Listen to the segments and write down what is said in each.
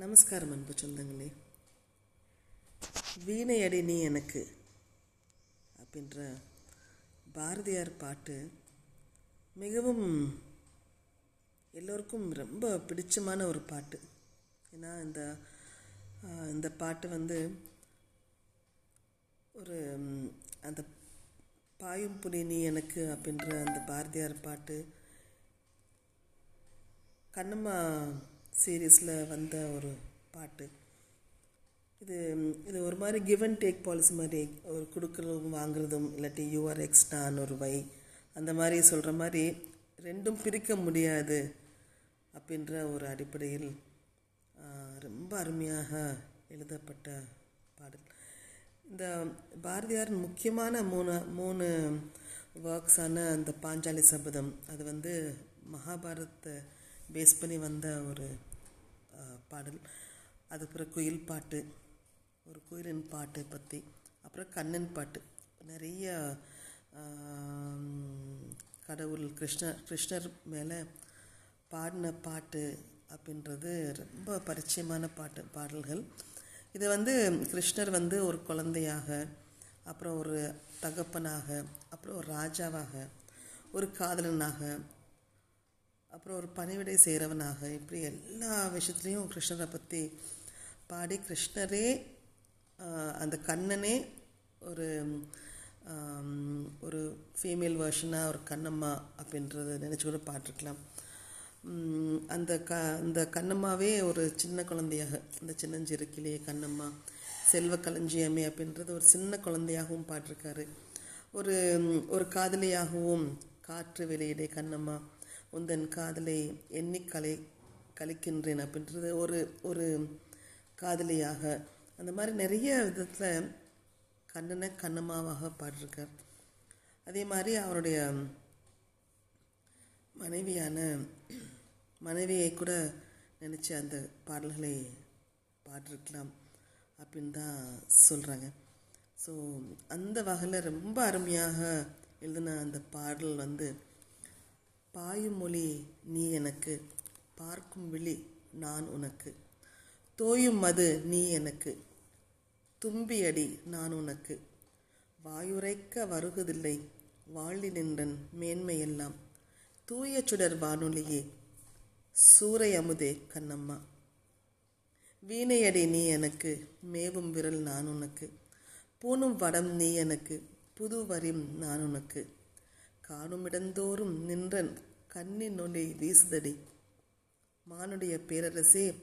நமஸ்காரம் அன்பு சொந்தங்களே. வீணையடி நீ எனக்கு அப்படின்ற பாரதியார் பாட்டு மிகவும் எல்லோருக்கும் ரொம்ப பிடிச்சமான ஒரு பாட்டு. ஏன்னா இந்த இந்த பாட்டு வந்து ஒரு அந்த பாயும் புலி நீ எனக்கு அப்படின்ற அந்த பாரதியார் பாட்டு கண்ணம்மா சீரீஸில் வந்த ஒரு பாட்டு. இது இது ஒரு மாதிரி கிவ் அண்ட் டேக் பாலிசி மாதிரி ஒரு கொடுக்குறதும் வாங்குறதும் இல்லாட்டி யூஆர் எக்ஸ்டான் ஒரு வை அந்த மாதிரி சொல்கிற மாதிரி ரெண்டும் பிரிக்க முடியாது அப்படின்ற ஒரு அடிப்படையில் ரொம்ப அருமையாக எழுதப்பட்ட பாடல். இந்த பாரதியாரின் முக்கியமான மூணு மூணு ஒர்க்ஸான அந்த பாஞ்சாலி சபதம் அது வந்து மகாபாரத்தை பேஸ் பண்ணி வந்த ஒரு பாடல். அதுக்கப்புறம் குயில் பாட்டு ஒரு குயிலின் பாட்டு பற்றி அப்புறம் கண்ணன் பாட்டு. நிறைய கடவுள் கிருஷ்ணர் கிருஷ்ணர் மேலே பாடின பாட்டு அப்படின்றது ரொம்ப பரிச்சயமான பாட்டு பாடல்கள். இது வந்து கிருஷ்ணர் வந்து ஒரு குழந்தையாக அப்புறம் ஒரு தகப்பனாக அப்புறம் ஒரு ராஜாவாக ஒரு காதலனாக அப்புறம் ஒரு பணிவிடை செய்கிறவனாக இப்படி எல்லா விஷயத்துலேயும் கிருஷ்ணரை பற்றி பாடி கிருஷ்ணரே அந்த கண்ணனே ஒரு ஒரு ஃபீமேல் வேர்ஷனாக ஒரு கண்ணம்மா அப்படின்றத நினச்சி கூட பாட்டிருக்கலாம் அந்த க அந்த கண்ணம்மாவே ஒரு சின்ன குழந்தையாக அந்த சின்னஞ்சிறுக்கிலே கண்ணம்மா செல்வ களஞ்சியமே அப்படின்றது ஒரு சின்ன குழந்தையாகவும் பாட்டிருக்காரு ஒரு ஒரு காதலியாகவும் காற்று வெளியிடே கண்ணம்மா உந்தன் காதலை எண்ணி கலை கழிக்கின்றேன் அப்படின்றது ஒரு ஒரு காதலியாக. அந்த மாதிரி நிறைய விதத்தில் கண்ணனை கண்ணம்மாவாக பாடிருக்கார். அதே மாதிரி அவருடைய மனைவியான மனைவியை கூட நினச்சி அந்த பாடல்களை பாடிருக்கலாம் அப்படின்னு தான் சொல்கிறாங்க ஸோ அந்த வகையில் ரொம்ப அருமையாக எழுதின அந்த பாடல் வந்து பாயும் மொழி நீ எனக்கு பார்க்கும் விழி நான் உனக்கு. தோயும் மது நீ எனக்கு தும்பியடி நான் உனக்கு. வாயுரைக்க வருகுதில்லை வாழி நின்றன் மேன்மையெல்லாம் தூய சுடர் வானொலியே சூறை அமுதே கண்ணம்மா. வீணையடி நீ எனக்கு மேவும் விரல் நான் உனக்கு. பூணும் வடம் நீ எனக்கு புது வரியும் நான் உனக்கு. காணுமிடந்தோறும் நின்றன் கண்ணின் ஒளி வீசுதடி. மானுடைய பேரரசே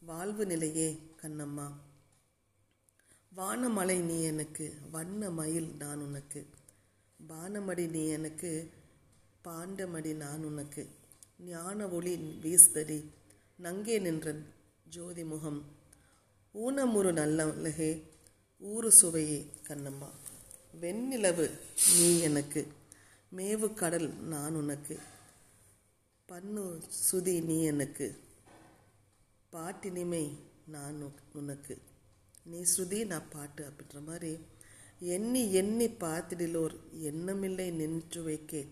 வாழ்வு நிலையே கண்ணம்மா. வானமலை நீ எனக்கு வண்ண மயில் நான் உனக்கு. வானமடி நீ எனக்கு பாண்டமடி நான் உனக்கு. ஞான ஒளி வீசுதடி. நங்கே நின்றன் ஜோதி முகம் ஊனமுறு நல்ல ஊறு சுவையே கண்ணம்மா. வெண்ணிலவு நீ எனக்கு. மேவு கடல் நான் உனக்கு. பண்ணு சுதி நீ எனக்கு. பாட்டினிமை நான் உனக்கு- நீ ஸ்ருதி நான் பாட்டு அப்படின்ற மாதிரி எண்ணி எண்ணி பார்த்திடிலோர் எண்ணமில்லை நின்று வைக்கே.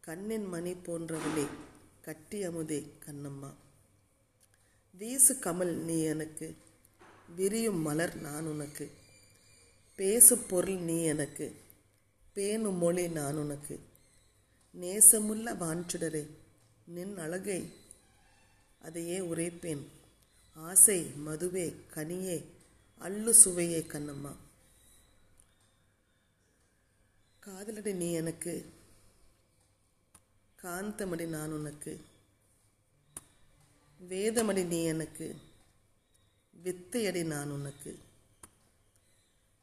கண்ணின் மணி போன்றவளே கட்டி அமுதே கண்ணம்மா. வீசு கமல் நீ எனக்கு. விரியும் மலர் நான் உனக்கு. பேசு பொருள் நீ எனக்கு. பேணும் மொழி நான் உனக்கு. நேசமுள்ள வான்சுடரே நின் அழகை அதையே உரைப்பேன். ஆசை மதுவே கனியே அல்லு சுவையே கண்ணம்மா. காதலடி நீ எனக்கு காந்தமடி நான் உனக்கு. வேதமடி நீ எனக்கு வித்தையடி நான் உனக்கு.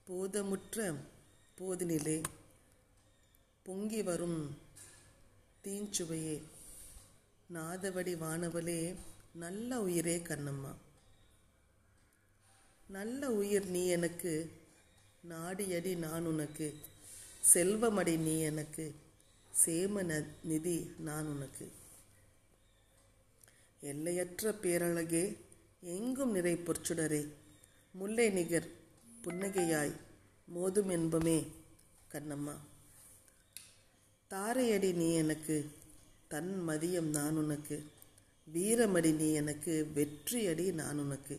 போதமுற்ற போதினிலே பொங்கி வரும் தீஞ்சுவையே. நாதவடி வானவளே நல்ல உயிரே கண்ணம்மா. நல்ல உயிர் நீ எனக்கு நாடியடி நான் உனக்கு. செல்வமடி நீ எனக்கு சேம ந- நிதி நான் உனக்கு. எல்லையற்ற பேரழகே எங்கும் நிறை பொற்சுடரே. முல்லை நிகர் புன்னகையாய் மோதும் என்பமே கண்ணம்மா. தாரையடி நீ எனக்கு தன் மதியம் நான் உனக்கு வீரமடி நீ எனக்கு வெற்றியடி நான் உனக்கு.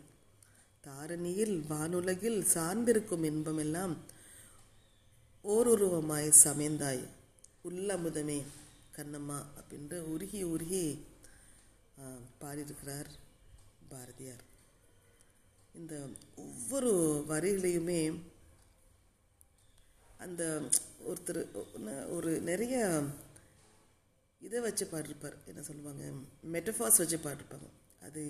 தாரணியில் வானுலகில் சார்ந்திருக்கும் இன்பமெல்லாம் ஓருருவமாய் சமைந்தாய். உள்ளமுதமே கண்ணம்மா அப்படின்ற உருகி உருகி பாடியிருக்கிறார் பாரதியார். இந்த ஒவ்வொரு வரிகளையுமே அந்த ஒருத்தர் ஒரு நிறைய இதை வச்சு பாடிருப்பார். என்ன சொல்லுவாங்க? மெட்டஃபார்ஸ் வச்சு பாடிருப்பாங்க. அது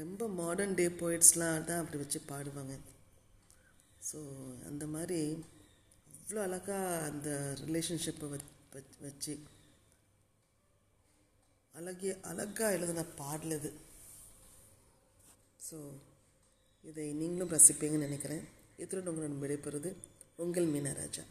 ரொம்ப மாடர்ன் டே போயிட்ஸ்லாம் தான் அப்படி வச்சு பாடுவாங்க. ஸோ அந்த மாதிரி அவ்வளோ அழகாக அந்த ரிலேஷன்ஷிப்பை வச்சு அழகிய அழகாக எழுதுன பாடல் இது. ஸோ இதை நீங்களும் ரசிப்பீங்கன்னு நினைக்கிறேன். இத்துடன் உங்களுடன் விடைபெறுது உங்கள் மீனராஜா.